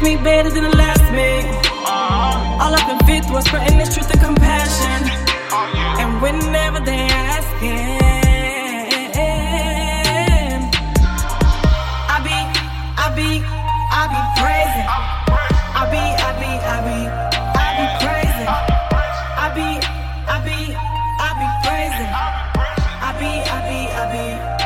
first me better than the last me. All up in fifth was spreading the truth and compassion. And whenever they asking, I be, I be, I be praising. I be, I be, I be, I be praising. I be, I be, I be praising. I be, I be, I be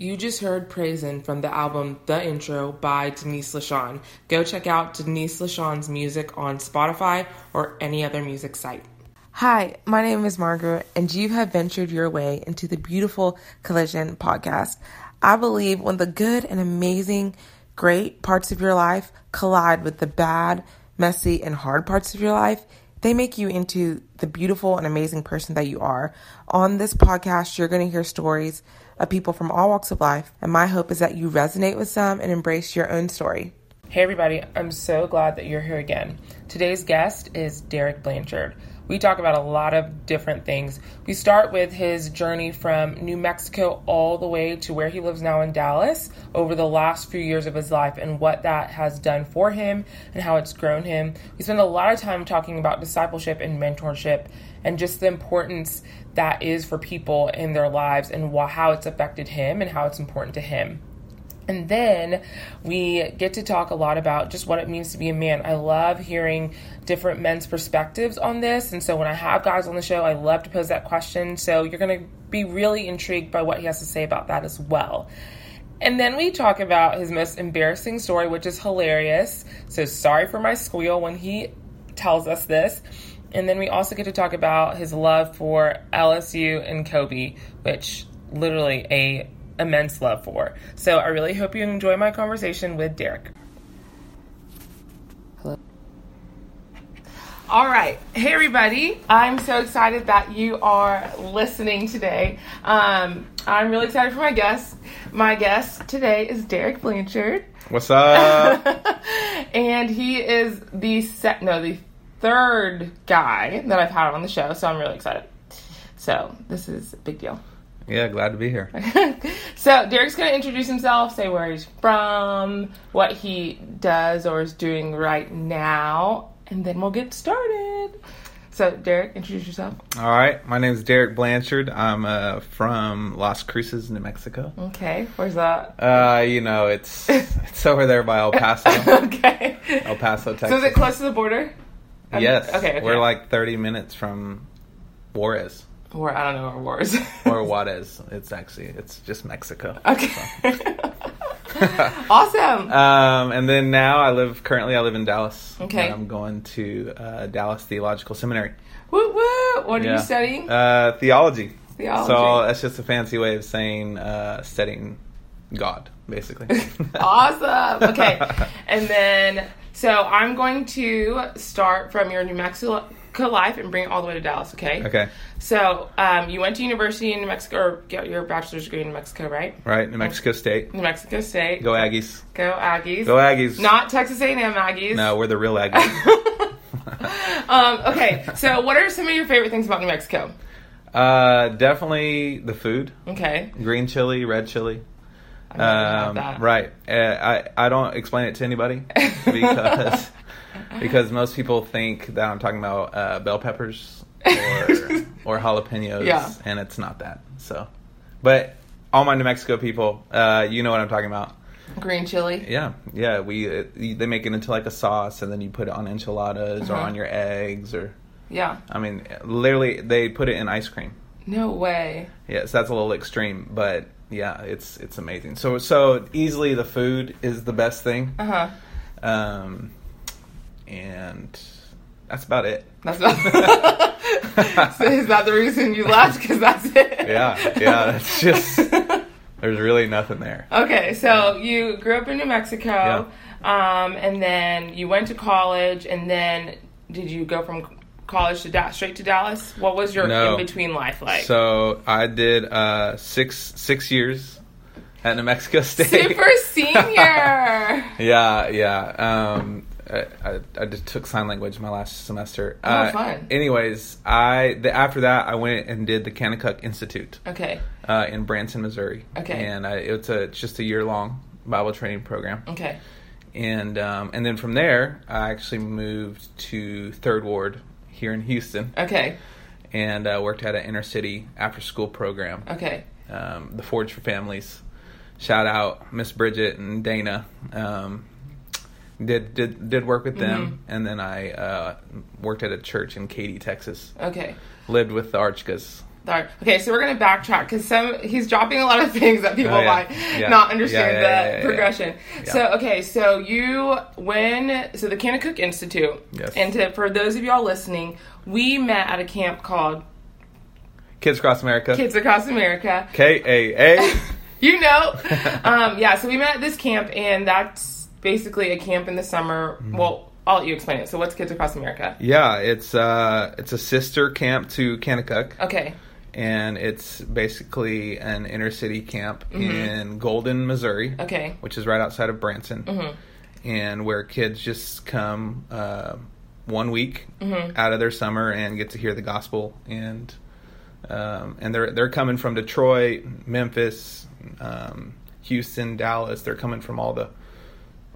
You just heard Praisin' from the album The Intro by Denise LaShawn. Go check out Denise LaShawn's music on Spotify or any other music site. Hi, my name is Margaret, and you have ventured your way into the beautiful Collision podcast. I believe when the good and amazing, great parts of your life collide with the bad, messy, and hard parts of your life, they make you into the beautiful and amazing person that you are. On this podcast, you're going to hear stories of people from all walks of life, and my hope is that you resonate with some and embrace your own story. Hey, everybody, I'm so glad that you're here again. Today's guest is Derek Blanchard. We talk about a lot of different things. We start with his journey from New Mexico all the way to where he lives now in Dallas over the last few years of his life and what that has done for him and how it's grown him. We spend a lot of time talking about discipleship and mentorship and just the importance that is for people in their lives and how it's affected him and how it's important to him. And then we get to talk a lot about just what it means to be a man. I love hearing different men's perspectives on this. And so when I have guys on the show, I love to pose that question. So you're going to be really intrigued by what he has to say about that as well. And then we talk about his most embarrassing story, which is hilarious. So sorry for my squeal when he tells us this. And then we also get to talk about his love for LSU and Kobe, which literally a immense love for. So I really hope you enjoy my conversation with Derek. Hello. All right. Hey, everybody. I'm so excited that you are listening today. Um, I'm really excited for my guest. My guest today is Derek Blanchard. What's up? and he is the set, no, the third guy that I've had on the show. So I'm really excited. So this is a big deal. Yeah, glad to be here. so Derek's going to introduce himself, say where he's from, what he does or is doing right now, and then we'll get started. So Derek, introduce yourself. All right, my name is Derek Blanchard. I'm uh, from Las Cruces, New Mexico. Okay, where's that? Uh, you know, it's it's over there by El Paso, okay. El Paso, Texas. So is it close to the border? Yes. Okay. okay. We're like 30 minutes from Juarez Or I don't know or war is. or Juarez. It's actually it's just Mexico. okay. awesome. Um, and then now I live currently I live in Dallas. Okay. And I'm going to uh, Dallas Theological Seminary. woo woo. What are Yeah. you studying? Uh, theology. Theology. So that's just a fancy way of saying uh, studying God, basically. awesome. Okay. And then, so I'm going to start from your New Mexico life and bring it all the way to Dallas, okay? okay. So, um, you went to university in New Mexico, or get your bachelor's degree in New Mexico, right? Right, New Mexico State. New Mexico State. Go Aggies. Go Aggies. Go Aggies. Not Texas A&M Aggies. No, we're the real Aggies. Um, okay, so what are some of your favorite things about New Mexico? uh, definitely the food. Okay. Green chili, red chili. Um, that. right. Uh, I, I don't explain it to anybody because because most people think that I'm talking about uh, bell peppers or or jalapenos, Yeah. and it's not that. So, but all my New Mexico people, uh, you know what I'm talking about. Green chili. Yeah, yeah. We uh, they make it into like a sauce, and then you put it on enchiladas or Uh-huh. on your eggs, or Yeah. I mean, literally they put it in ice cream. No way. Yes, that's a little extreme, but yeah, it's it's amazing. So so easily the food is the best thing, Uh huh. um, and that's about it. That's not. so is that the reason you left? Because that's it. Yeah, yeah. That's just there's really nothing there. Okay, so you grew up in New Mexico, um, and then you went to college, and then did you go from college to da- straight to Dallas? What was your No. in between life like? So I did uh, six six years at New Mexico State. Super senior. yeah, yeah. Um, I, I, just took sign language my last semester. Oh, Uh, fun. Anyways, I the, after that I went and did the Kanakuk Institute Okay. uh, in Branson, Missouri. Okay. and I, it's a it's just a year long Bible training program. Okay. and um, and then from there, I actually moved to Third Ward here in Houston, Okay. and uh, worked at an inner city after school program, Okay. um, the Forge for Families. Shout out Miss Bridget and Dana. Um, did did did work with them, and then I uh, worked at a church in Katy, Texas. Okay. Lived with the Archkas. Okay, so we're gonna backtrack because some he's dropping a lot of things that people Oh, yeah. might Yeah. not understand Yeah, the progression. So okay, so you when so the Kanakuk Institute, Yes. and to, for those of y'all listening, we met at a camp called Kids Across America. Kids Across America. K A A. You know, um, yeah. So we met at this camp, and that's basically a camp in the summer. Mm-hmm. Well, I'll let you explain it. So what's Kids Across America? Yeah, it's uh, it's a sister camp to Kanakuk. Okay. and it's basically an inner city camp in Golden, Missouri, Mm-hmm. Okay. which is right outside of Branson, Mhm. and where kids just come uh, one week Mm-hmm. out of their summer and get to hear the gospel, and um, and they're they're coming from Detroit, Memphis, um, Houston, Dallas. They're coming from all the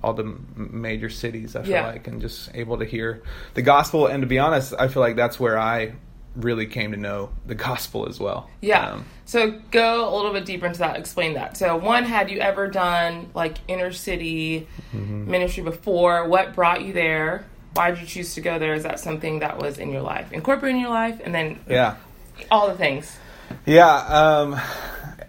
all the major cities. I feel Yeah. like, and just able to hear the gospel. And to be honest, I feel like that's where I really came to know the gospel as well. Yeah. Um, so go a little bit deeper into that. Explain that. So one, had you ever done like inner city Mm-hmm. ministry before? What brought you there? Why did you choose to go there? Is that something that was in your life, incorporated in your life, and then yeah. all the things? Yeah, um,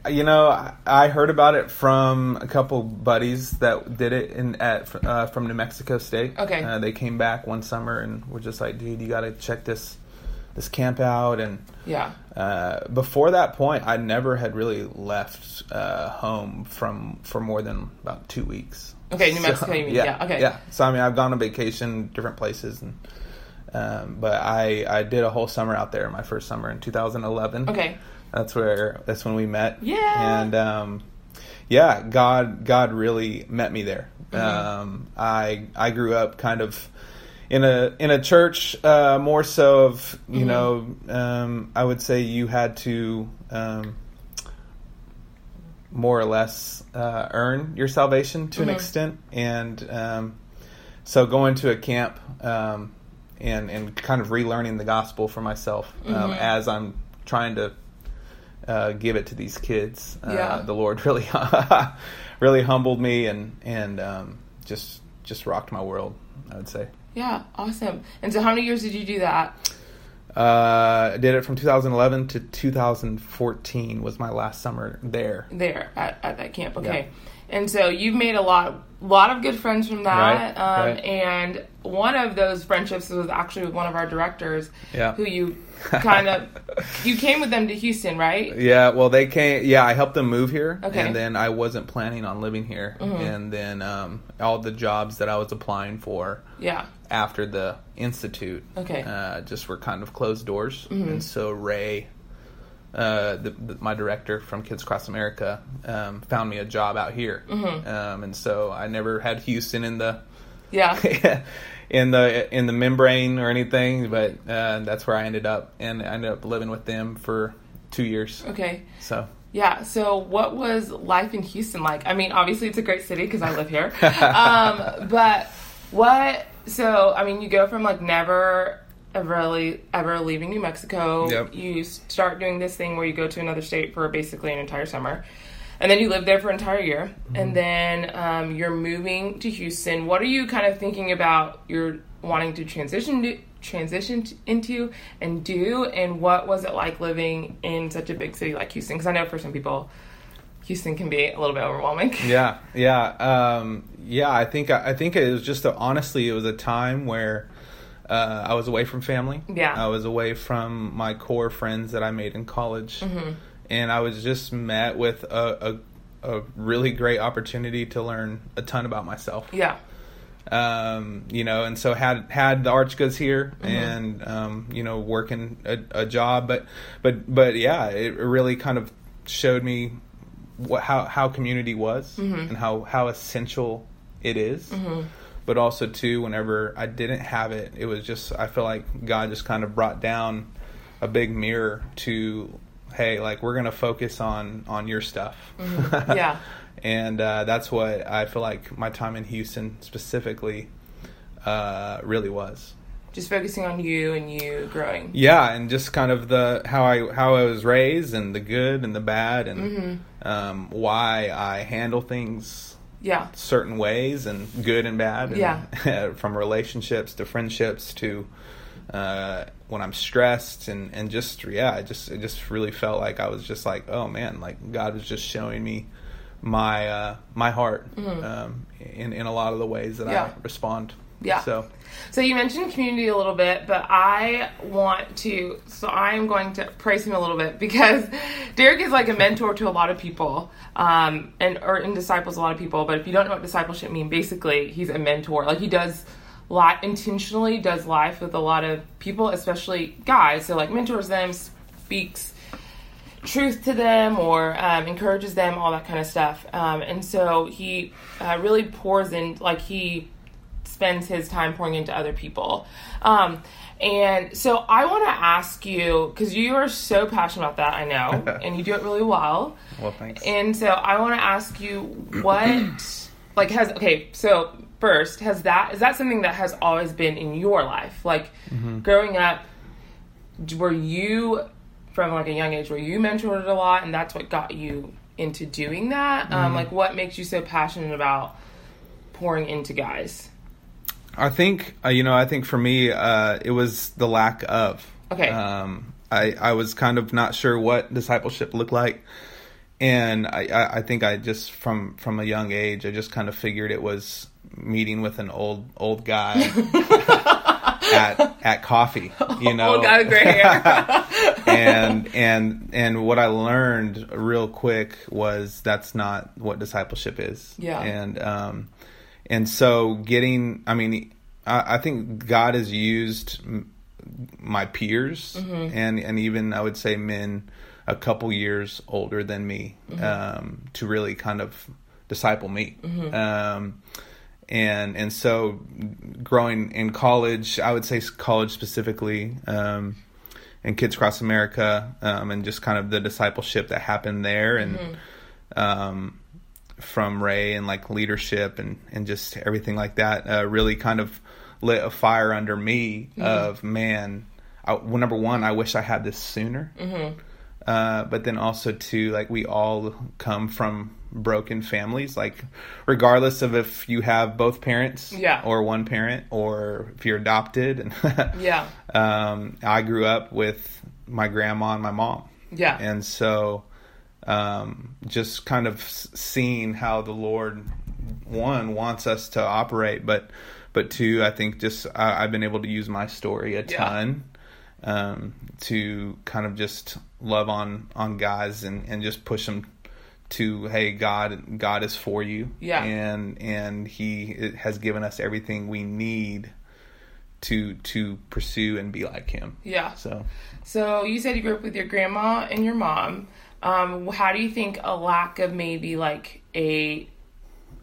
you know, I- heard about it from a couple buddies that did it in at uh, from New Mexico State. Okay. uh, they came back one summer and were just like, "Dude, you got to check this this camp out." And Yeah. uh, before that point, I never had really left uh, home from for more than about two weeks. Okay, New Mexico, you mean. Yeah, okay. Yeah. So I mean, I've gone on vacation, different places, and um, but I I did a whole summer out there. My first summer in 2011. Okay. That's where that's when we met. Yeah. And um, yeah, God God really met me there. Mm-hmm. Um, I I grew up kind of in a in a church uh, more so of you Mm-hmm. know um, I would say you had to um, more or less uh, earn your salvation to Mhm. an extent, and um, so going to a camp um, and and kind of relearning the gospel for myself um, Mhm. as I'm trying to uh, give it to these kids. Uh, Yeah. The Lord really really humbled me and and um, just just rocked my world. I would say. Yeah. Awesome. And so, how many years did you do that? Uh, I did it from 2011 to 2014 was my last summer there. there at, at that camp. Okay. And so you've made a lot lot of good friends from that. Right, um, right. And one of those friendships was actually with one of our directors Yeah. who you kind of you came with them to Houston, right? Yeah, well, they came. Yeah, I helped them move here, Okay. Mm-hmm. and then I wasn't planning on living here. And then um, all the jobs that I was applying for Yeah. after the institute, Okay. uh, just were kind of closed doors. Mm-hmm. And so Ray, uh, the, the, my director from Kids Across America, um, found me a job out here. Mm-hmm. Um, and so I never had Houston in the Yeah. in the in the membrane or anything, but uh, that's where I ended up, and I ended up living with them for two years. Okay. So. Yeah. So, what was life in Houston like? I mean, obviously, it's a great city because I live here. um, but what? So, I mean, you go from like never ever really ever leaving New Mexico. Yep. You start doing this thing where you go to another state for basically an entire summer. And then you live there for an entire year, and then um, you're moving to Houston. What are you kind of thinking about? You're wanting to transition to, transition t- into and do, and what was it like living in such a big city like Houston? Because I know for some people, Houston can be a little bit overwhelming. Yeah, yeah, um, yeah. I think I think it was just a, honestly, it was a time where uh, I was away from family. Yeah. I was away from my core friends that I made in college, and I was just met with a, a a really great opportunity to learn a ton about myself. yeah, um, you know, and so had had the arch goods here Mm-hmm. and um, you know working a, a job, but but but yeah, it really kind of showed me what how how community was Mm-hmm. and how how essential it is. but also too whenever I didn't have it, it was just I feel like God just kind of brought down a big mirror to hey, like we're gonna focus on on your stuff. Yeah. and uh, that's what I feel like my time in Houston specifically uh, really was. Just focusing on you and you growing. Yeah, and just kind of the how I how I was raised and the good and the bad and um, why I handle things Yeah. certain ways and good and bad. And, Yeah. from relationships to friendships to uh, when I'm stressed and, and just yeah, I just it just really felt like I was just like oh man, like God was just showing me my uh, my heart um, in in a lot of the ways that Mm-hmm. Yeah. I respond. Yeah. So So you mentioned community a little bit, but I want to. So I am going to praise him a little bit because Derek is like a mentor to a lot of people, um, and or and disciples a lot of people. But if you don't know what discipleship means, basically he's a mentor. Like he does. Lot intentionally does life with a lot of people, especially guys. So like mentors them, speaks truth to them or um, encourages them, all that kind of stuff. Um, and so he uh, really pours in, like he spends his time pouring into other people. Um, and so I want to ask you because you are so passionate about that, I know, and you do it really well. well, thanks. And so I want to ask you what, like, has okay. So first, has that is that something that has always been in your life? Like, growing up, were you from like a young age were you mentored a lot, and that's what got you into doing that? Um, like, what makes you so passionate about pouring into guys? I think uh, you know. I think for me, uh, it was the lack of. Okay. Um, I I was kind of not sure what discipleship looked like, and I I, I think I just from from a young age I just kind of figured it was meeting with an old old guy at at coffee. You know, Old guy with gray hair. and and and what I learned real quick was that's not what discipleship is. Yeah. And um, and so getting, I mean, I, I think God has used my peers and and even I would say men a couple years older than me um, to really kind of disciple me. Um, and and so growing in college, I would say college specifically, um, and Kids Across America, um, and just kind of the discipleship that happened there, and um, from Ray and like leadership and and just everything like that, uh, really kind of lit a fire under me of man. I, well, number one, I wish I had this sooner. Uh, but then also too, like we all come from broken families. Like, regardless of if you have both parents, Yeah. or one parent, or if you're adopted. And Yeah. um, I grew up with my grandma and my mom, Yeah. and so um, just kind of seeing how the Lord one wants us to operate, but but two, I think just I, I've been able to use my story a Yeah. ton um, to kind of just love on on guys and and just push them to hey God God is for you Yeah. and and He has given us everything we need to to pursue and be like Him Yeah. so. So you said you grew up with your grandma and your mom. Um, how do you think a lack of maybe like a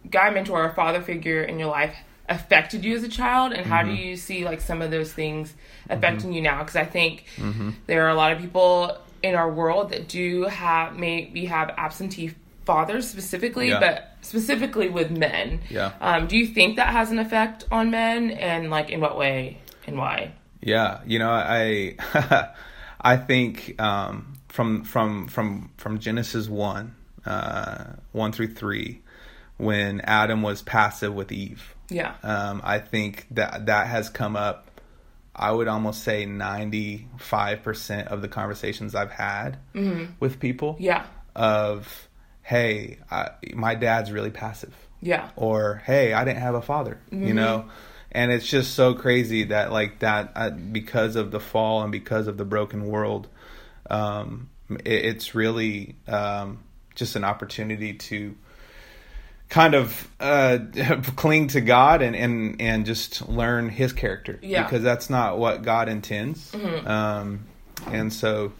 guy mentor or father figure in your life affected you as a child, and how do mm-hmm. you see like some of those things affecting mm-hmm. you now? Because I think mm-hmm. there are a lot of people in our world that do have maybe have absentee fathers specifically, Yeah. but specifically with men. Yeah. Um, do you think that has an effect on men, and like in what way and why? Yeah, you know, I I think um, from from from from Genesis one uh, one through three, when Adam was passive with Eve, Yeah. um, I think that that has come up. I would almost say ninety five percent of the conversations I've had with people Yeah. of, hey, I, my dad's really passive. Yeah. or hey i didn't have a father you know? And it's just so crazy that like that uh, because of the fall and because of the broken world um it, it's really um just an opportunity to kind of uh cling to god and and and just learn his character. Yeah. because that's not what god intends. Um and so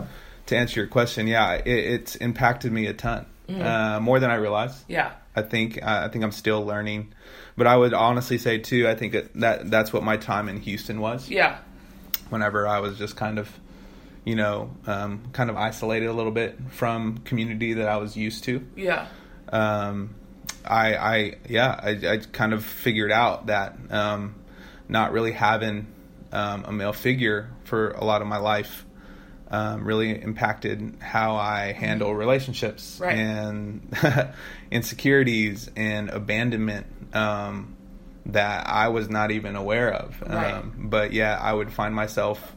to answer your question yeah it, it's impacted me a ton uh, more than I realize. Yeah. I think I think I'm still learning, but I would honestly say too. I think that, that that's what my time in Houston was. Yeah. Whenever I was just kind of, you know, um, kind of isolated a little bit from community that I was used to. Yeah. Um, I, I, yeah, I, I kind of figured out that um, not really having um, a male figure for a lot of my life um, really impacted how I handle relationships Right. and insecurities and abandonment um, that I was not even aware of. Right. Um, but yeah, I would find myself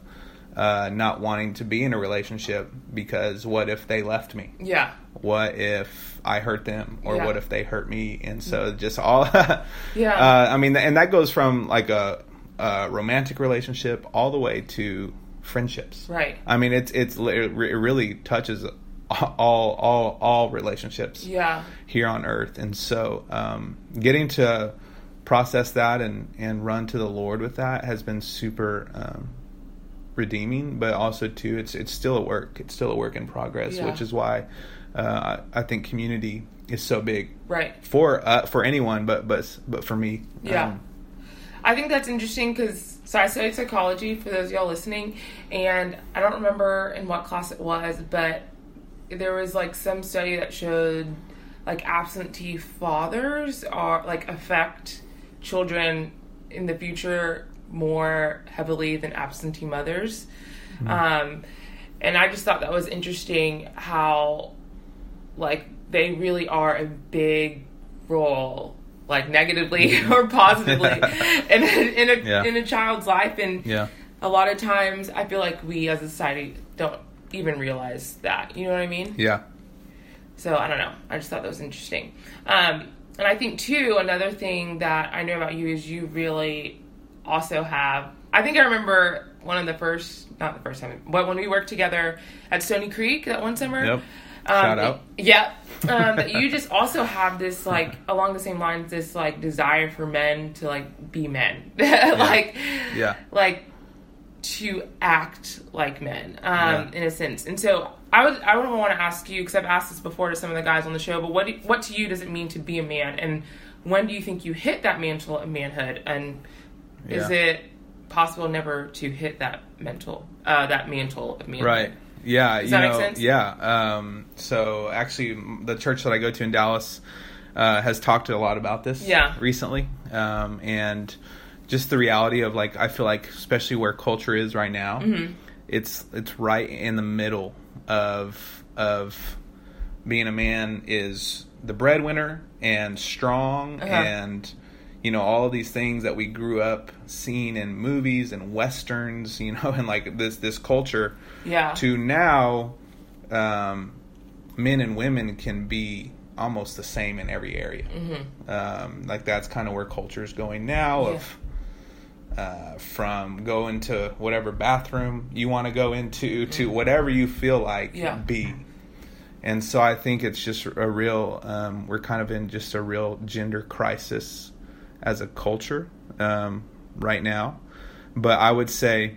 uh, not wanting to be in a relationship because what if they left me? Yeah. What if I hurt them, or Yeah. what if they hurt me? And so just all, Yeah. Uh, I mean, and that goes from like a, a romantic relationship all the way to friendships. Right. I mean, it's it's it really touches all all all relationships Yeah. here on earth and so um, getting to process that and and run to the lord with that has been super um, redeeming but also too it's it's still a work it's still a work in progress Yeah. which is why uh, I, I think community is so big Right. for uh, for anyone but but but for me Yeah. um, I think that's interesting because so I studied psychology for those of y'all listening, and I don't remember in what class it was, but there was like some study that showed like absentee fathers are like affect children in the future more heavily than absentee mothers. Um, and I just thought that was interesting how like they really are a big role like negatively or positively in a, in a Yeah. in a child's life and Yeah. a lot of times I feel like we as a society don't even realize that you know what I mean yeah so I don't know I just thought that was interesting um, and I think too another thing that I know about you is you really also have I think I remember one of the first not the first time but when we worked together at Stony Creek that one summer Yep. um, Shout out. Yeah. Um, you just also have this like along the same lines, this like desire for men to like be men, like Yeah. like to act like men, um, Yeah. in a sense. And so I would I would want to ask you because I've asked this before to some of the guys on the show, but what do, what to you does it mean to be a man, and when do you think you hit that mantle of manhood, and is Yeah. it possible never to hit that mental uh, that mantle of manhood? Right. Yeah. Does you know, sense? Yeah. Um, so actually, the church that I go to in Dallas uh, has talked a lot about this. Yeah. Recently, um, and just the reality of like I feel like especially where culture is right now, Mm-hmm. it's it's right in the middle of of being a man is the breadwinner and strong Uh-huh. and you know all these things that we grew up seeing in movies and westerns you know and like this this culture Yeah. to now um, men and women can be almost the same in every area. Um, like that's kind of where culture is going now of uh, from going to whatever bathroom you want to go into to whatever you feel like Yeah. be. And so I think it's just a real um, we're kind of in just a real gender crisis as a culture um, right now. But I would say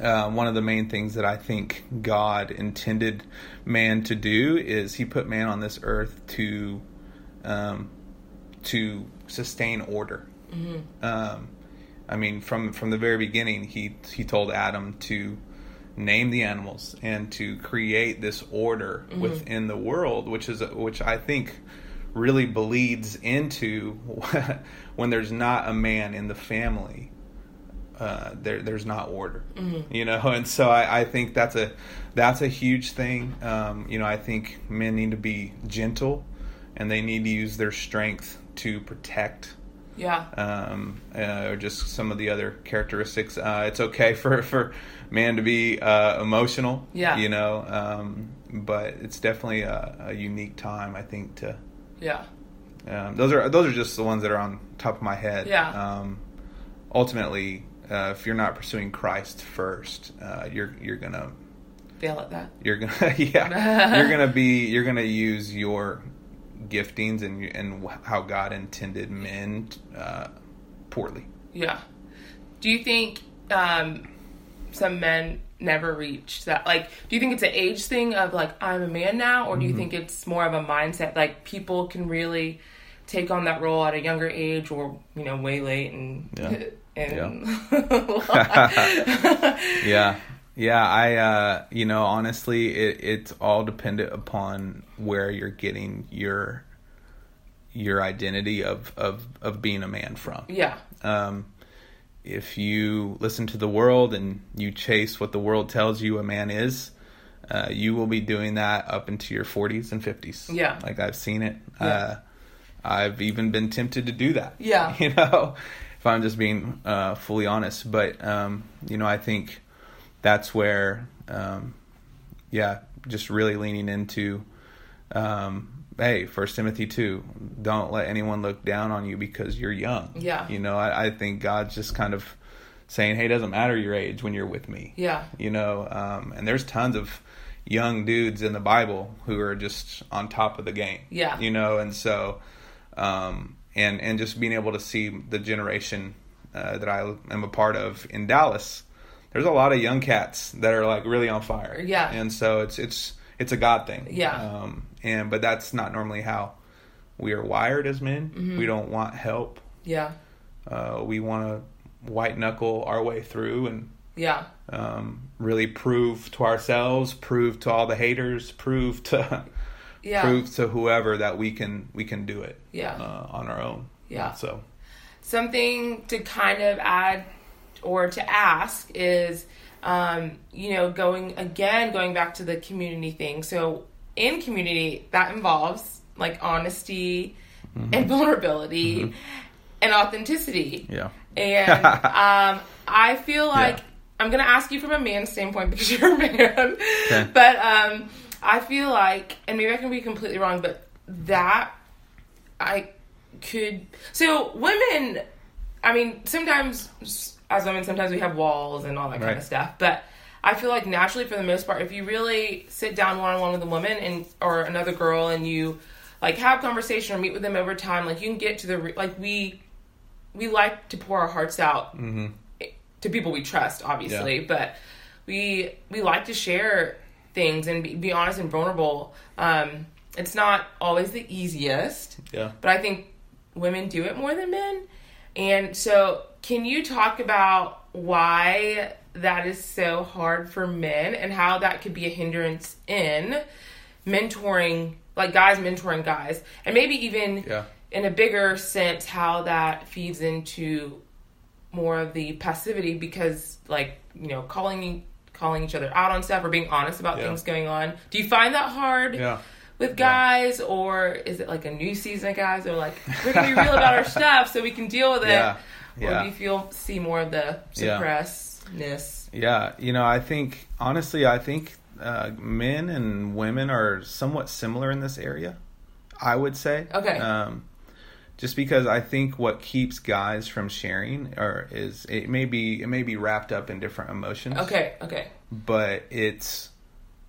uh, one of the main things that I think God intended man to do is He put man on this earth to um, to sustain order. Um, I mean, from from the very beginning, he he told Adam to name the animals and to create this order within the world, which is which I think really bleeds into when there's not a man in the family uh, there there's not order you know? And so I, I think that's a that's a huge thing. Um, you know I think men need to be gentle and they need to use their strength to protect Yeah. um, uh, or just some of the other characteristics. Uh, it's okay for for man to be uh, emotional Yeah. you know? Um, but it's definitely a, a unique time I think to Yeah. um, those are those are just the ones that are on top of my head. Yeah. Um, ultimately, uh, if you're not pursuing Christ first, uh, you're you're gonna Fail at that. you're gonna yeah you're gonna be you're gonna use your giftings and and how God intended men uh, poorly. Yeah. Do you think um, some men never reached that like do you think it's an age thing of like i'm a man now or do you think it's more of a mindset like people can really take on that role at a younger age or you know way late and Yeah. and yeah. Yeah i uh you know honestly it, it's all dependent upon where you're getting your your identity of of of being a man from. Yeah. Um if you listen to the world and you chase what the world tells you a man is uh, you will be doing that up into your 40s and 50s Yeah. like i've seen it Yeah. uh, i've even been tempted to do that Yeah. you know if i'm just being uh, fully honest but um, you know i think that's where um, yeah just really leaning into um, hey first timothy 2 don't let anyone look down on you because you're young Yeah. you know i, I think god's just kind of saying hey it doesn't matter your age when you're with me yeah you know um, and there's tons of young dudes in the bible who are just on top of the game Yeah. you know and so um, and and just being able to see the generation uh, that i am a part of in dallas there's a lot of young cats that are like really on fire Yeah. and so it's it's it's a god thing Yeah. um, and but that's not normally how we are wired as men Mm-hmm. we don't want help yeah uh, we want to white knuckle our way through and yeah um, really prove to ourselves, prove to all the haters, prove to yeah prove to whoever that we can we can do it Yeah. uh, on our own. Yeah. So something to kind of add or to ask is um, you know going again going back to the community thing so in community that involves like honesty and vulnerability and authenticity yeah, and um, i feel like Yeah. i'm gonna ask you from a man's standpoint because you're a man Okay. but um, i feel like and maybe i can be completely wrong but that I could. So women, I mean, sometimes as women, sometimes we have walls and all that kind of stuff. But I feel like naturally, for the most part, if you really sit down one on one with a woman and or another girl, and you like have conversation or meet with them over time, like you can get to the re- like we we like to pour our hearts out to people we trust, obviously, but we we like to share things and be, be honest and vulnerable. Um, it's not always the easiest, yeah. but I think women do it more than men. And so, can you talk about why that is so hard for men and how that could be a hindrance in mentoring, like guys mentoring guys, and maybe even Yeah. in a bigger sense, how that feeds into more of the passivity because, like, you know, calling calling each other out on stuff or being honest about Yeah. things going on. Do you find that hard? Yeah. with guys, or is it like a new season of guys? Or like we're gonna be real about our stuff so we can deal with it. Yeah. Or Yeah. do you feel see more of the Yeah. Suppressedness? Yeah, you know, I think honestly, I think uh, men and women are somewhat similar in this area. I would say. Okay. Um, just because I think what keeps guys from sharing, or is it may be it may be wrapped up in different emotions. Okay, okay, But it's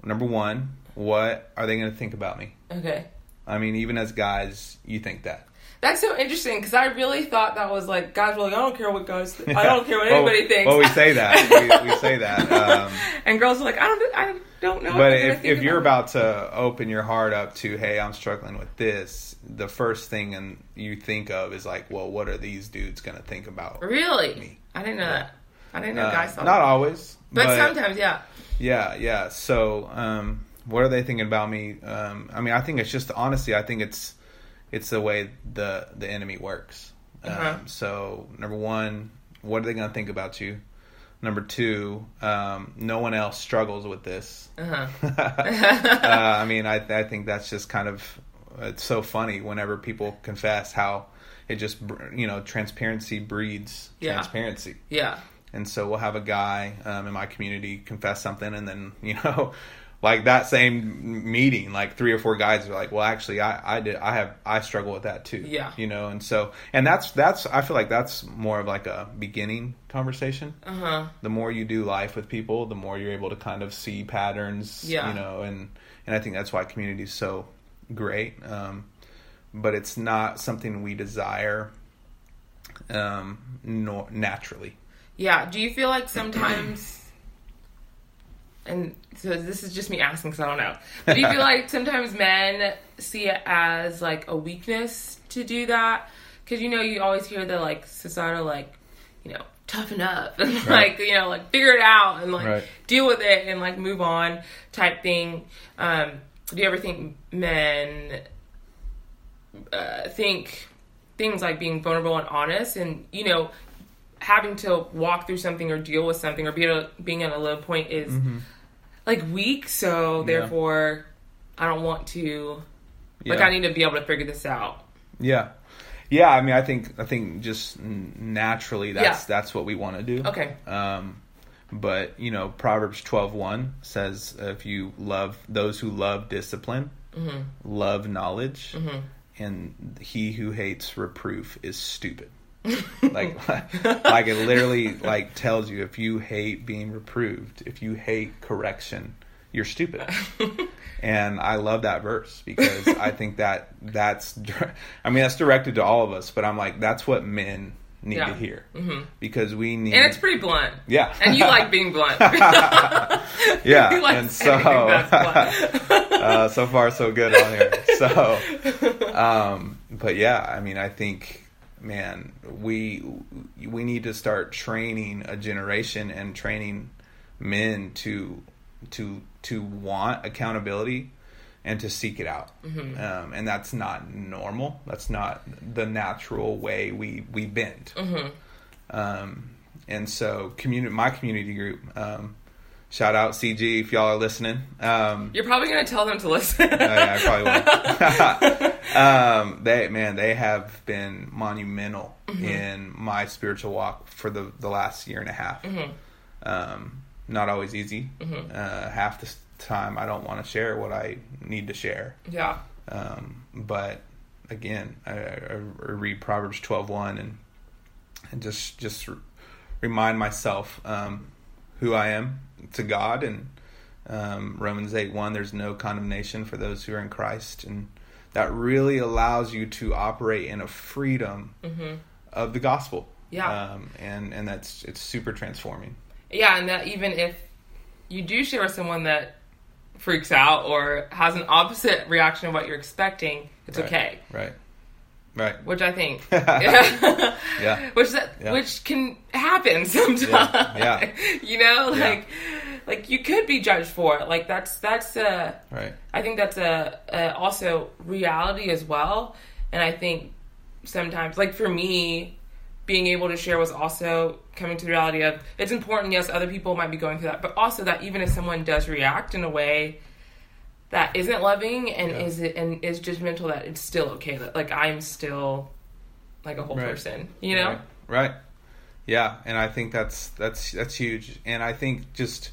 number one, what are they going to think about me? okay. I mean, even as guys, you think that. That's so interesting because I really thought that was like guys were like, I don't care what guys, think. I don't care what anybody well, thinks. Well, we say that. we, we say that. Um, and girls are like, I don't, I don't know. but if, if you're about to open your heart up to hey i'm struggling with this the first thing and you think of is like well what are these dudes going to think about really, me. I didn't know that. I didn't know Uh, guys thought not that. always but, sometimes, yeah, yeah yeah so um what are they thinking about me um i mean i think it's just honestly i think it's it's the way the the enemy works Uh-huh. um, so number one what are they going to think about you number two um, no one else struggles with this uh-huh. uh, I mean, I I think that's just kind of it's so funny whenever people confess how it just you know transparency breeds Yeah. transparency, yeah, and so we'll have a guy um, in my community confess something, and then you know. Like that same meeting, like three or four guys are like, "Well, actually, I, I did, I have, I struggle with that too." Yeah. you know, and so, and that's, that's, I feel like that's more of like a beginning conversation uh huh, the more you do life with people, the more you're able to kind of see patterns, Yeah. you know, and and I think that's why community is so great. Um, but it's not something we desire um, nor naturally. yeah. Do you feel like sometimes and so this is just me asking because I don't know. But do you feel like sometimes men see it as like a weakness to do that? Because you know you always hear the like societal like, you know, toughen up and Right. like you know like figure it out and like Right. deal with it and like move on type thing. Um, do you ever think men uh, think things like being vulnerable and honest and you know having to walk through something or deal with something or be at a, being at a low point is like weak so therefore i don't want to like i need to be able to figure this out Yeah, yeah. I mean, I think I think just naturally that's Yeah. that's what we want to do. okay Um, but you know, Proverbs twelve one says, "If you love those who love discipline, Mm-hmm. love knowledge, and he who hates reproof is stupid." like, like it literally like tells you if you hate being reproved, if you hate correction, you're stupid. and I love that verse because I think that that's, I mean, that's directed to all of us, but I'm like, that's what men need Yeah. to hear because we need, and it's pretty blunt yeah, and you like being blunt yeah, and so, blunt. uh, so far so good on here. So, um, but yeah, I mean, I think, man, we we need to start training a generation and training men to to to want accountability and to seek it out. Um, and that's not normal. That's not the natural way we we bend. Um, and so, community, my community group. Um, shout out CG if y'all are listening. Um, you're probably going to tell them to listen Oh, yeah, I probably will. um, they man, they have been monumental in my spiritual walk for the the last year and a half. Um, not always easy. Uh, half the time, I don't want to share what I need to share. yeah Um, but again, I, I, I read Proverbs twelve one and and just just remind myself um, who I am to God and um, Romans eight one. There's no condemnation for those who are in Christ, and that really allows you to operate in a freedom of the gospel. Yeah. um, and and that's it's super transforming. yeah and that even if you do share with someone that freaks out or has an opposite reaction of what you're expecting it's Right. okay Right, right, which I think, Yeah. which that, Yeah. which can happen sometimes. Yeah. you know, Yeah. Like you could be judged for it. Like that's that's a right. I think that's a, a also reality as well. And I think sometimes, like for me, being able to share was also coming to the reality of it's important. Yes, other people might be going through that, but also that even if someone does react in a way that isn't loving and Yeah. is and is judgmental, that it's still okay. That like I'm still like a whole Right. person. You know? Right. right. Yeah, and I think that's that's that's huge. And I think just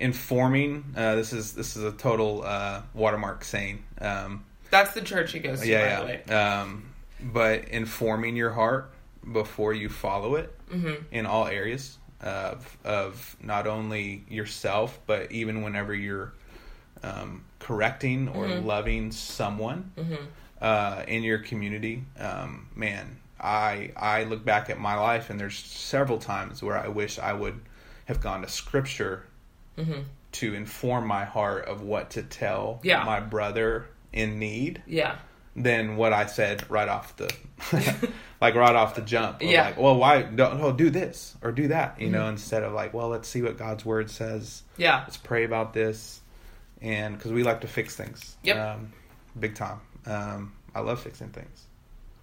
informing. Uh, this is this is a total uh, watermark saying. Um, That's the church he goes to. by the yeah, way. yeah. Um, but informing your heart before you follow it Mm-hmm. in all areas of of not only yourself, but even whenever you're um, correcting or Mm-hmm. loving someone uh, in your community. Um, man, I I look back at my life and there's several times where I wish I would have gone to scripture to inform my heart of what to tell Yeah. my brother in need Yeah. than what I said right off the like right off the jump. Yeah. Like, well, why don't oh, do this or do that? You Mm-hmm. know, instead of like, well, let's see what God's word says. Yeah. Let's pray about this, and because we like to fix things. Yep. Um, big time. Um, I love fixing things.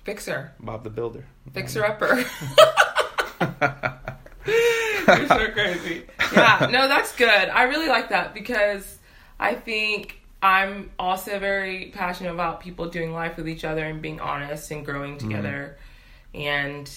Fixer. Bob the Builder. Fixer upper. You're so crazy. Yeah, no, that's good. I really like that because I think I'm also very passionate about people doing life with each other and being honest and growing mm-hmm. together. And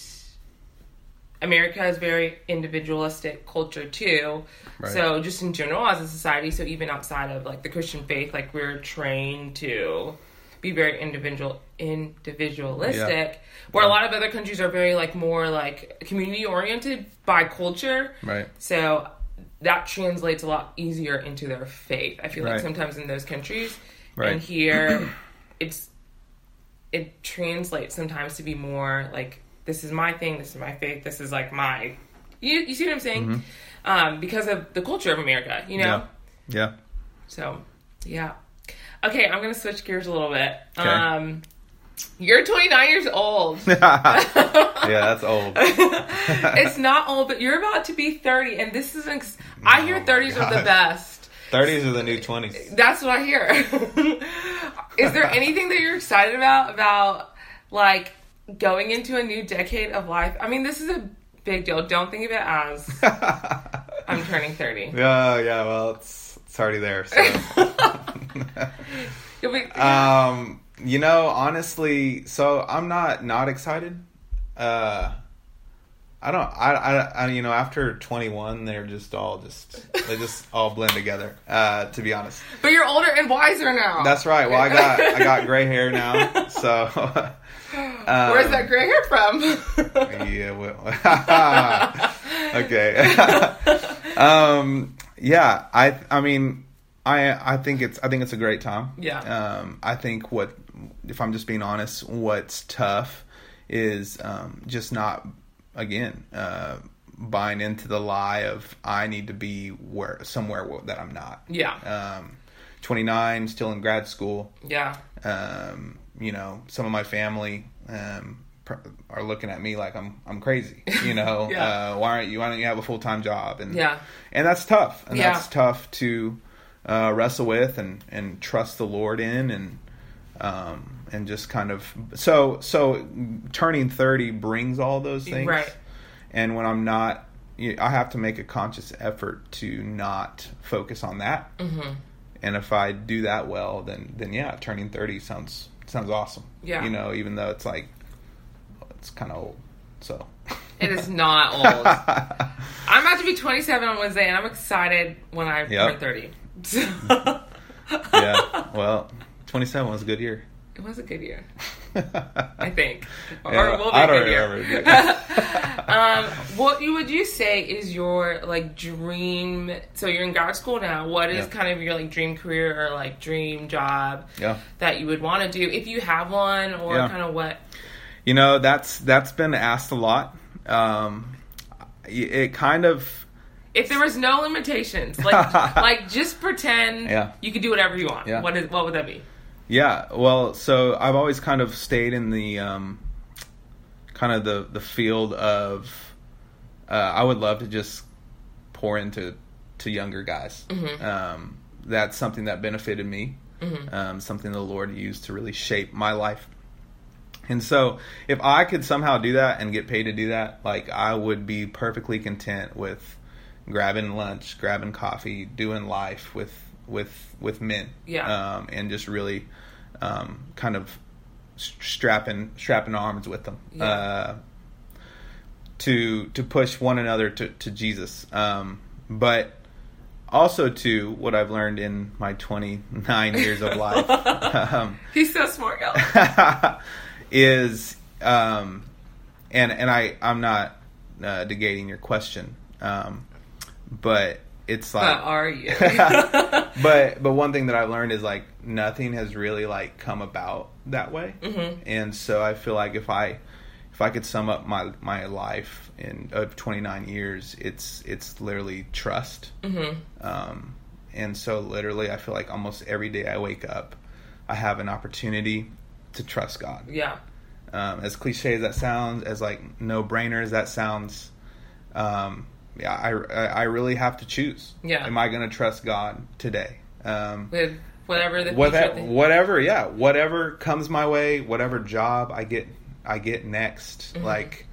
America is very individualistic culture too. Right. So just in general as a society, so even outside of like the Christian faith, like we're trained to be very individual individualistic. Yeah. Where a lot of other countries are very like more like community oriented by culture. Right. So that translates a lot easier into their faith. I feel like sometimes in those countries Right. and here it's it translates sometimes to be more like this is my thing, this is my faith, this is like my you you see what I'm saying? Um, because of the culture of America, you know? Mm-hmm. Yeah. Yeah. So, yeah. Okay, I'm gonna switch gears a little bit. Okay. Um, you're 29 years old. yeah, that's old. it's not old, but you're about to be 30, and this is. Ex- I hear Oh my 30s are the best. 30s are the new 20s. That's what I hear. is there anything that you're excited about about like going into a new decade of life? I mean, this is a big deal. Don't think of it as I'm turning 30. Yeah, yeah, well, it's, it's already there. So. You'll be, um, you know, honestly, so I'm not not excited. Uh, I don't. I, I, I. You know, after 21, they're just all just they just all blend together. Uh, to be honest, but you're older and wiser now. that's right. Well, I got I got gray hair now, so. um, Where's that gray hair from? yeah. Well, okay. um. Yeah. I. I mean. I. I think it's. I think it's a great time. Yeah. Um. I think what. If I'm just being honest, what's tough is um, just not again uh, buying into the lie of I need to be where somewhere that I'm not. yeah. Um, 29, still in grad school Yeah. um, you know, some of my family um, are looking at me like I'm I'm crazy. You know, Yeah. uh, why aren't you? Why don't you have a full time job? And Yeah. and that's tough. And Yeah. that's tough to uh, wrestle with and and trust the Lord in and um, and just kind of so so turning thirty brings all those things. Right. And when I'm not. you- I have to make a conscious effort to not focus on that, Mm-hmm. and if I do that well, then then yeah, turning thirty sounds sounds awesome. Yeah. you know, even though it's like it's kind of old. So It is not old. I'm about to be 27 on Wednesday, and I'm excited when I Yep. turn 30. yeah, well, twenty seven was a good year. it was a good year, I think. Or Yeah, will be I a don't good year. remember. um, what you would you say is your like dream? So you're in grad school now. What is Yeah. kind of your like dream career or like dream job yeah. that you would want to do if you have one, or Yeah. kind of what? You know, that's that's been asked a lot. Um, it kind of If there was no limitations, like like just pretend Yeah. you could do whatever you want. Yeah. What is what would that be? Yeah, well, so I've always kind of stayed in the um, kind of the the field of uh, I would love to just pour into to younger guys. Um, that's something that benefited me. Um, something the Lord used to really shape my life. And so, if I could somehow do that and get paid to do that, like I would be perfectly content with grabbing lunch, grabbing coffee, doing life with with with men, Yeah. um, and just really um, kind of strapping strapping arms with them Yeah. uh, to to push one another to to Jesus. Um, but also to what I've learned in my 29 years of life. um, He's so smart, y'all. is um and and I I'm not uh, negating your question um but it's But like are you? but but one thing that I've learned is like nothing has really like come about that way Mhm. and so I feel like if I if I could sum up my my life in of 29 years it's it's literally trust hmm um, and so literally I feel like almost every day I wake up I have an opportunity to trust God Yeah. um, as cliche as that sounds, as like no brainer as that sounds, um, yeah, I, I I really have to choose. Yeah. Am I going to trust God today? Um, With whatever the what- future whatever, yeah, whatever comes my way, whatever job I get, I get next. Mm-hmm. Like,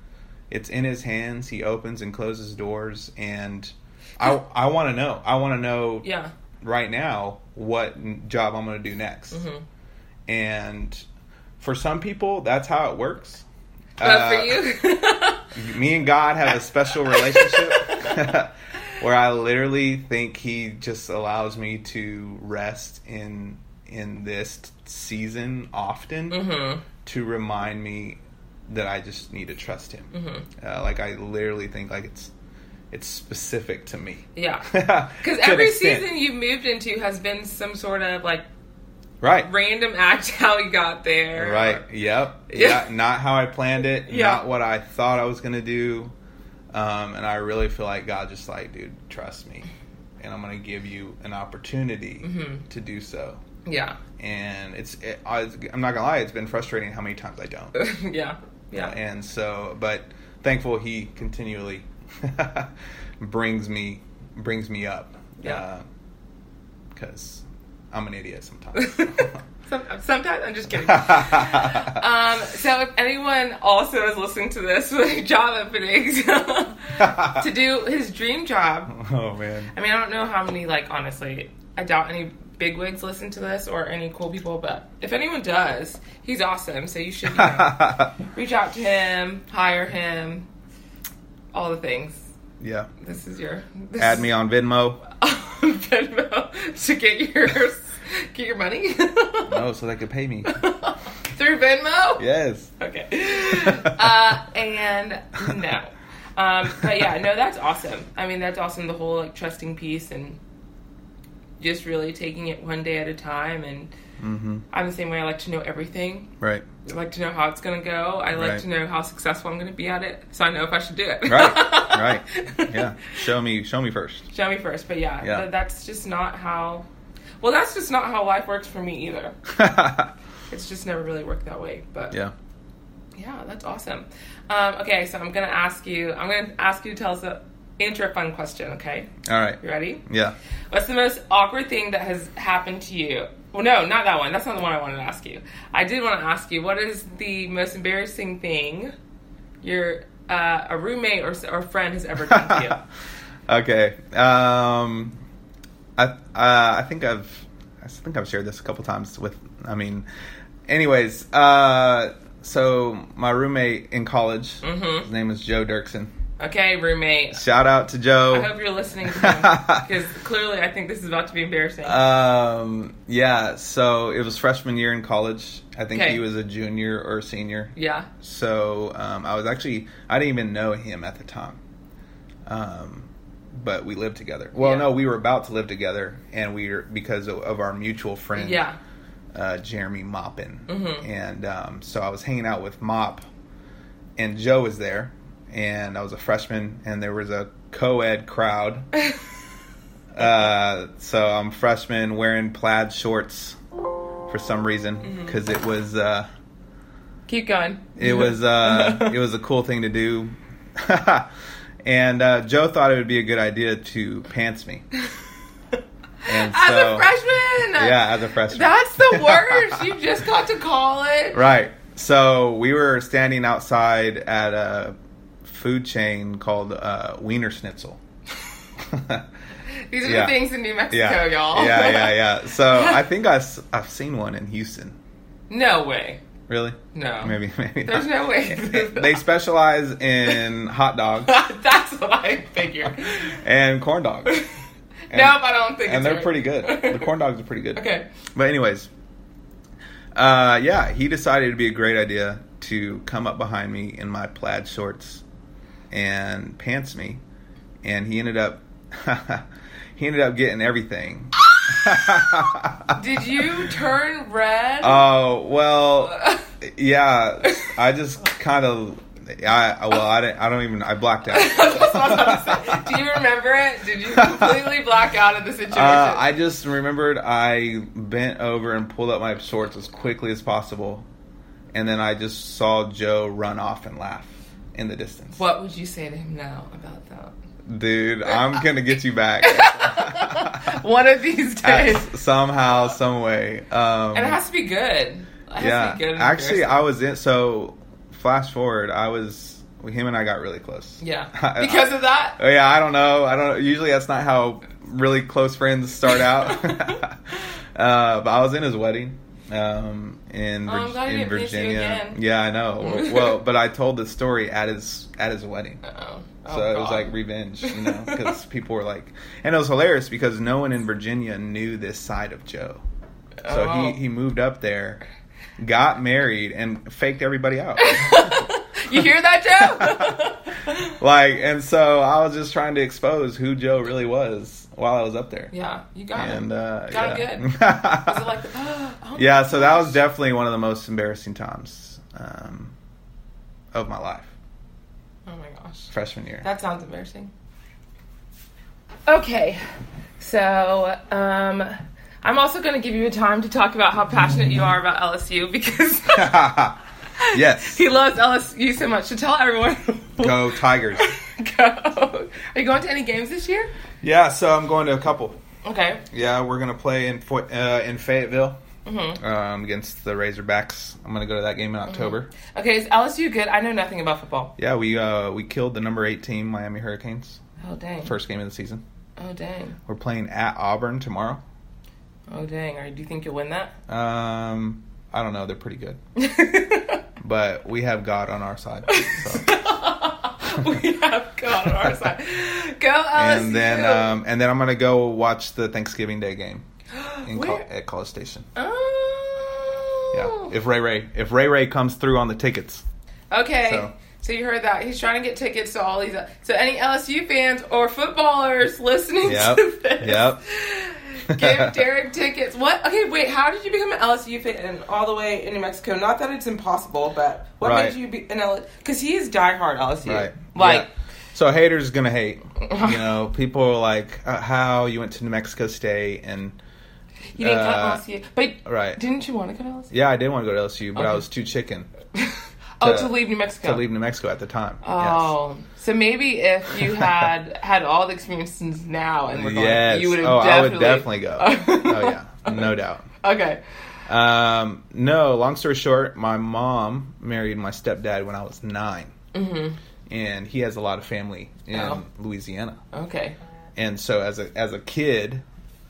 it's in His hands. He opens and closes doors, and I I want to know. I want to know Yeah. right now what job I'm going to do next. Mhm. And for some people, that's how it works. But Uh, for you, me and God have a special relationship where I literally think He just allows me to rest in in this season often Mhm. to remind me that I just need to trust Him. Mhm. Uh, like I literally think like it's it's specific to me. yeah. Because every season you've moved into has been some sort of like right? random act how you got there. Right. Yep. Yeah. Not how I planned it. Yeah. Not what I thought I was gonna do. Um, and I really feel like God just like, dude, trust me. and I'm going to give you an opportunity Mhm. to do so. Yeah. And it's, it, I, I'm not gonna lie, it's been frustrating how many times I don't. yeah. Yeah. And so, but thankful he continually brings me brings me up. Yeah. Because I'm an idiot sometimes. Sometimes I'm just kidding. um, so if anyone also is listening to this with job openings to do his dream job, oh man. I mean, I don't know how many, like, honestly, I doubt any bigwigs listen to this or any cool people, but if anyone does, he's awesome. So you should, you know, reach out to him, hire him, all the things. yeah. This is your this Add me on Venmo. Venmo to get your get your money No, so they could pay me. through Venmo. Yes. Okay. Uh, and no. Um, but yeah, no, that's awesome. I mean, that's awesome. The whole like trusting piece and just really taking it one day at a time. And Mm-hmm. I'm the same way. I like to know everything. Right. I like to know how it's going to go. I like Right. to know how successful I'm going to be at it, so I know if I should do it. Right. right. Yeah. Show me. Show me first. Show me first. But yeah, Yeah. th- that's just not how. Well, that's just not how life works for me either. It's just never really worked that way. But yeah. Yeah, that's awesome. Um, okay, so I'm gonna ask you. I'm gonna ask you to tell us a answer a fun question. Okay, All right. you ready? Yeah. What's the most awkward thing that has happened to you? Well, no, not that one. That's not the one I wanted to ask you. I did want to ask you what is the most embarrassing thing your uh, a roommate or or friend has ever done to you? okay. Um, I uh, I think I've I think I've shared this a couple times with. I mean, anyways. Uh, so my roommate in college, Mhm. his name is Joe Dirksen. Okay, roommate. Shout out to Joe. I hope you're listening to him because clearly I think this is about to be embarrassing. Um, yeah. So it was freshman year in college. I think Okay. he was a junior or senior. yeah. So um, I was actually I didn't even know him at the time. Um, but we lived together. Well, Yeah. no, we were about to live together, and we were because of, of our mutual friend, Yeah. uh, Jeremy Moppin, Mhm. and um, so I was hanging out with Mop, and Joe was there, and I was a freshman, and there was a co-ed crowd. uh, so I'm freshman wearing plaid shorts for some reason Mm-hmm. because it was. Uh, Keep going. it was uh, it was a cool thing to do, and uh, Joe thought it would be a good idea to pants me. And As so, a freshman. yeah, as a freshman, That's the worst. you just got to college. right. So we were standing outside at a food chain called uh, Wienerschnitzel. These are Yeah. the things in New Mexico, yeah, y'all. yeah, yeah, yeah. So I think I, I've seen one in Houston. no way. Really? No. Maybe, maybe. There's not. no way. they specialize in hot dogs That's what I figured. and corn dogs. And- nope, I don't think so. and they're right. pretty good. The corn dogs are pretty good. Okay. But anyways, uh, yeah, he decided it'd be a great idea to come up behind me in my plaid shorts and pants me, and he ended up he ended up getting everything. Did you turn red? Oh well, yeah. I just kind of. I well, I didn't. I don't even. I blacked out. That's what I was about to say. Do you remember it? Did you completely black out of the situation? Uh, I just remembered I bent over and pulled up my shorts as quickly as possible, and then I just saw Joe run off and laugh in the distance. what would you say to him now about that? Dude, I'm gonna get you back One of these days. Somehow, some way. Um, and it has to be good. It has yeah, to be good. actually. I was in. So, flash forward, I was him and I got really close. Yeah. I- Because of that? Oh, yeah, I don't know. I don't. Usually, that's not how really close friends start out. uh, but I was in his wedding um, in, Oh, I'm Vir- glad in didn't miss you Virginia. Yeah, I know. well, but I told the story at his at his wedding. Uh-oh. So Oh, it was like revenge, you know, because people were like, and it was hilarious because no one in Virginia knew this side of Joe. So Oh. he he moved up there, got married, and faked everybody out. you hear that, Joe? like, and so I was just trying to expose who Joe really was while I was up there. yeah, you got And it. uh, Got yeah. it good. Was it like, oh my yeah, so that was definitely one of the most embarrassing times um, of my life, Oh my gosh. freshman year. That sounds embarrassing. Okay. So, um, I'm also going to give you a time to talk about how passionate you are about LSU because yes. he loves LSU so much. So tell everyone. Go Tigers. Go. Are you going to any games this year? Yeah, so I'm going to a couple. Okay. Yeah, we're gonna play in uh, in Fayetteville Mm-hmm. um, against the Razorbacks. I'm gonna go to that game in October. Okay, is LSU good? I know nothing about football. Yeah, we uh, we killed the number eight team, Miami Hurricanes. Oh, dang. First game of the season. Oh, dang. We're playing at Auburn tomorrow. Oh, dang. Do you think you'll win that? Um, I don't know. They're pretty good, but we have God on our side. So. we have God on our side. Go LSU. and then um, and then I'm gonna go watch the Thanksgiving Day game in Col- at College Station. Oh. Yeah, if Ray Ray if Ray Ray comes through on the tickets. Okay. So. So. you heard that he's trying to get tickets to all these. So any LSU fans or footballers listening Yep. to this, Yep. give Derek tickets. What? Okay, wait. How did you become an LSU fan all the way in New Mexico? Not that it's impossible, but what Right. made you be an LSU? Because he is diehard LSU. Right. Like. Yeah. So haters gonna hate. You know, people are like, uh, "How you went to New Mexico State?" And You didn't Uh, go to LSU, but right. didn't you want to go to LSU? yeah, I did want to go to LSU, but I was too chicken oh, to- leave New Mexico. to leave New Mexico at the time. Oh, so maybe if you had had all the experiences now and were going, yes. you would have oh, definitely. I would definitely go. oh yeah, no doubt. Okay. Um, no, long story short, my mom married my stepdad when I was 9 Mm-hmm. and he has a lot of family in Oh. Louisiana. Okay. and so as a as a kid,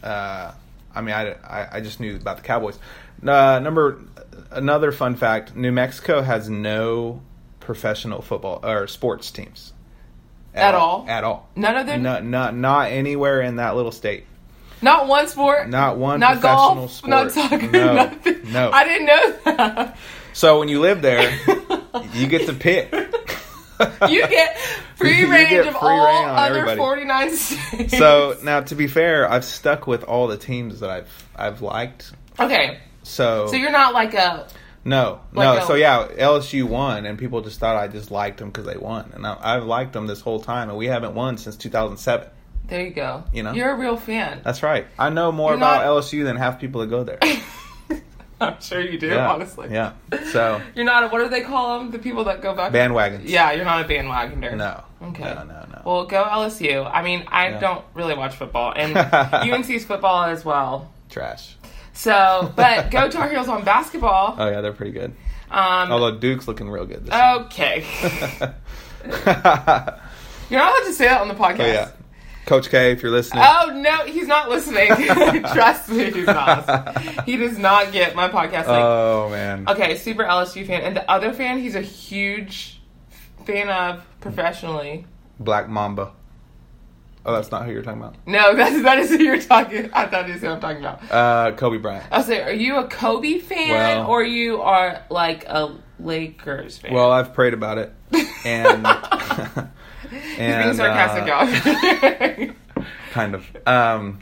uh, I mean, I, I, I just knew about the Cowboys. Uh, number another fun fact: New Mexico has no professional football or sports teams At all? At all. None of them. Not not not anywhere in that little state. Not one sport. Not one Not professional golf. sport. Not soccer. No, nothing. no. I didn't know that. So when you live there, you get to pick. You get free range get of free all reign other everybody. forty nine states. So now, to be fair, I've stuck with all the teams that I've I've liked. okay, So so you're not like a No, Like no. a- so yeah, LSU won, and people just thought I just liked them because they won, and I, I've liked them this whole time, and we haven't won since 2007. there you go. You know? you're a real fan. That's right. I know more You're about not- LSU than half people that go there. I'm sure you do. yeah, Honestly, yeah. So You're not. A, what do they call them? The people that go back. bandwagons. Yeah, you're not a bandwagoner. No. Okay. No, no, no. Well, go LSU. I mean, I Yeah. don't really watch football, and UNC's football as well. Trash. So, but go Tar Heels on basketball. Oh yeah, they're pretty good. Um, Although Duke's looking real good this okay, you're not allowed to say that on the podcast. oh yeah, Coach K, if you're listening. Oh no, he's not listening. Trust me, he's not. He does not get my podcast. Like, Oh man. okay, super LSU fan, and the other fan, he's a huge fan of professionally. Black Mamba. Oh, that's not who you're talking about. No, that's that is who you're talking. I thought is who I'm talking about. Uh, Kobe Bryant. I'll say, are you a Kobe fan Well- or you are like a Lakers fan? Well, I've prayed about it, and He's being sarcastic, uh, y'all. kind of. Um,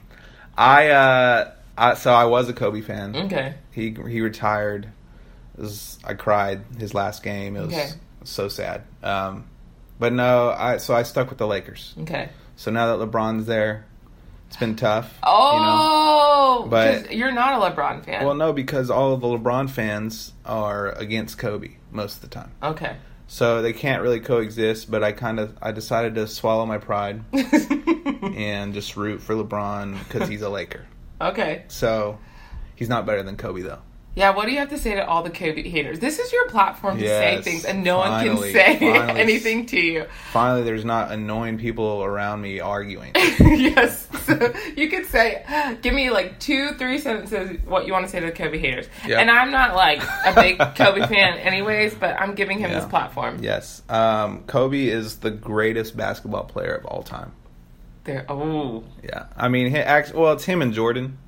I, uh, I so I was a Kobe fan. okay. He he retired. Was, I cried his last game. It was Okay. so sad. Um, but no, I so I stuck with the Lakers. Okay. So now that LeBron's there, it's been tough. Oh, But- 'cause you're not a LeBron fan. Well, no, because all of the LeBron fans are against Kobe most of the time. okay. So they can't really coexist. But I kind of I decided to swallow my pride and just root for LeBron because he's a Laker. okay. So he's not better than Kobe though. Yeah, what do you have to say to all the Kobe haters? This is your platform to Yes, say things, and no finally, one can say finally. anything to you. Finally, there's not annoying people around me arguing. yes. So you could say, give me like two, three sentences what you want to say to the Kobe haters. Yep. And I'm not like a big Kobe fan, anyways, but I'm giving him Yeah. this platform. yes, um, Kobe is the greatest basketball player of all time. There. Oh. Yeah, I mean, well, it's him and Jordan.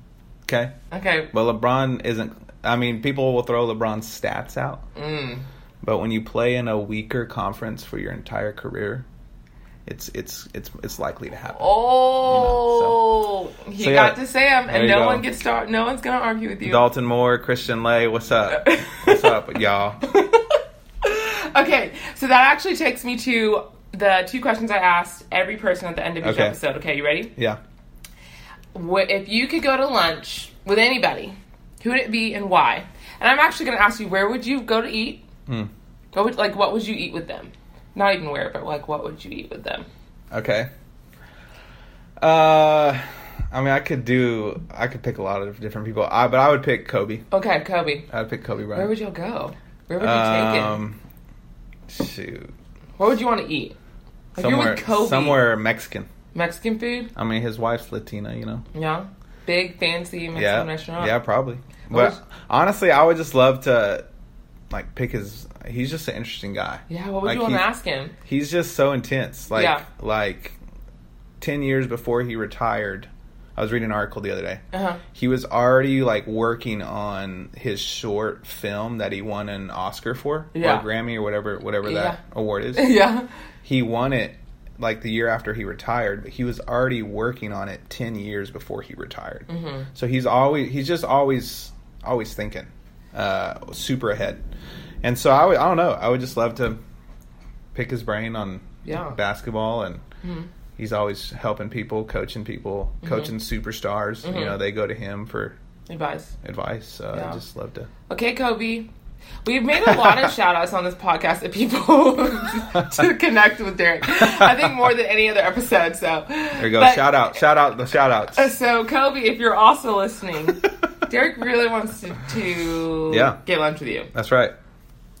Okay, Okay. but LeBron isn't. I mean, people will throw LeBron's stats out, Mm. but when you play in a weaker conference for your entire career, it's it's it's it's likely to happen. Oh, he So, yeah, got to Sam, and no go. one gets start. No one's gonna argue with you. Dalton Moore, Christian Lay, what's up? what's up, y'all? Okay, so that actually takes me to the two questions I asked every person at the end of each Okay. episode. Okay, you ready? Yeah. if you could go to lunch with anybody, who would it be and why? And I'm actually going to ask you, where would you go to eat? Hmm. What would like what would you eat with them? Not even where, but like what would you eat with them? Okay. Uh, I mean, I could do. I could pick a lot of different people. I, but I would pick Kobe. Okay, Kobe. I'd pick Kobe right. Where would you go? Where would you take it? um, shoot. What would you want to eat? You're Somewhere, with Kobe, somewhere Mexican. Mexican food. I mean, his wife's Latina, you know. Yeah, big fancy Mexican yeah, restaurant. yeah, probably. But was- honestly, I would just love to, like, pick his. He's just an interesting guy. Yeah, what would Like, you want to ask him? He's just so intense. Like, Yeah. like, ten years before he retired, I was reading an article the other day. Uh huh. He was already like working on his short film that he won an Oscar for, Yeah. or Grammy, or whatever, whatever Yeah. that award is. yeah. he won it like the year after he retired, but he was already working on it 10 years before he retired. Mm-hmm. So he's always he's just always always thinking uh super ahead. And so I would I don't know, I would just love to pick his brain on Yeah. basketball and Mhm. he's always helping people, coaching people, Mm-hmm. coaching superstars. You know, they go to him for Advice. advice. So Yeah. I just love to Okay, Kobe. We've made a lot of shout outs on this podcast to people to connect with Derek. I think more than any other episode. So There you go. But- shout out. Shout out the shout outs. So Kobe, if you're also listening, Derek really wants to, to Yeah. get lunch with you. That's right.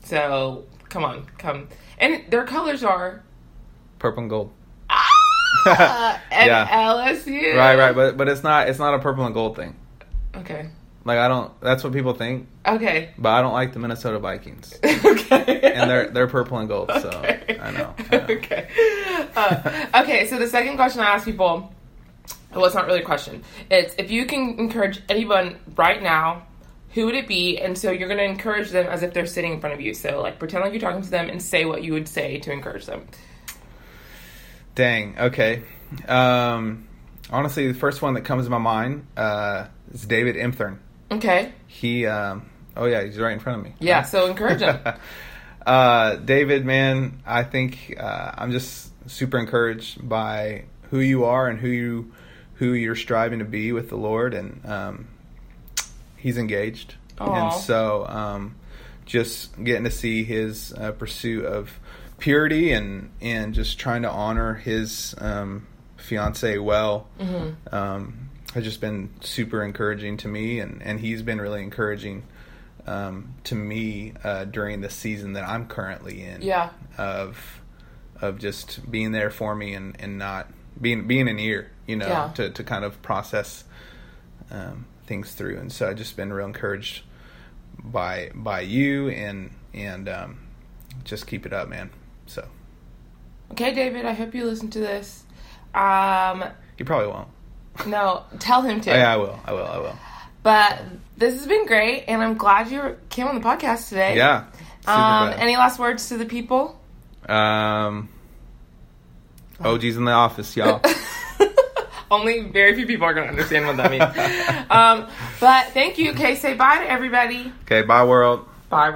So come on, come. And their colors are Purple and gold. uh, and Yeah. LSU. Right, right, but but it's not it's not a purple and gold thing. Okay. Like I don't. That's what people think, Okay. but I don't like the Minnesota Vikings, okay. and they're they're purple and gold. So Okay. I know. I know. okay. Uh, okay, so the second question I ask people, well, it's not really a question. It's if you can encourage anyone right now, who would it be? And so you're going to encourage them as if they're sitting in front of you. So, like, pretend like you're talking to them and say what you would say to encourage them. Dang. Okay. Um, honestly, the first one that comes to my mind uh, is David Imthern. Okay. He. Um, oh yeah, he's right in front of me. Yeah, so encourage them. uh, David, man, I think uh, I'm just super encouraged by who you are and who you who you're striving to be with the Lord, and um, he's engaged, Aw. and so um, just getting to see his uh, pursuit of purity and and just trying to honor his um, fiance well. Um, has just been super encouraging to me, and, and he's been really encouraging um, to me uh, during the season that I'm currently in. Yeah. Of of just being there for me and, and not being being an ear, you know, Yeah. to, to kind of process um, things through. And so I've just been real encouraged by by you and and um, just keep it up, man. So Okay, David, I hope you listen to this. Um, you probably won't. No, tell him to. Oh, yeah, I will. I will. I will. But this has been great, and I'm glad you came on the podcast today. Yeah. Um, any last words to the people? Um, OG's in the office, y'all. Only very few people are going to understand what that means. um, but thank you. Okay, say bye to everybody. okay, bye, world. Bye, world.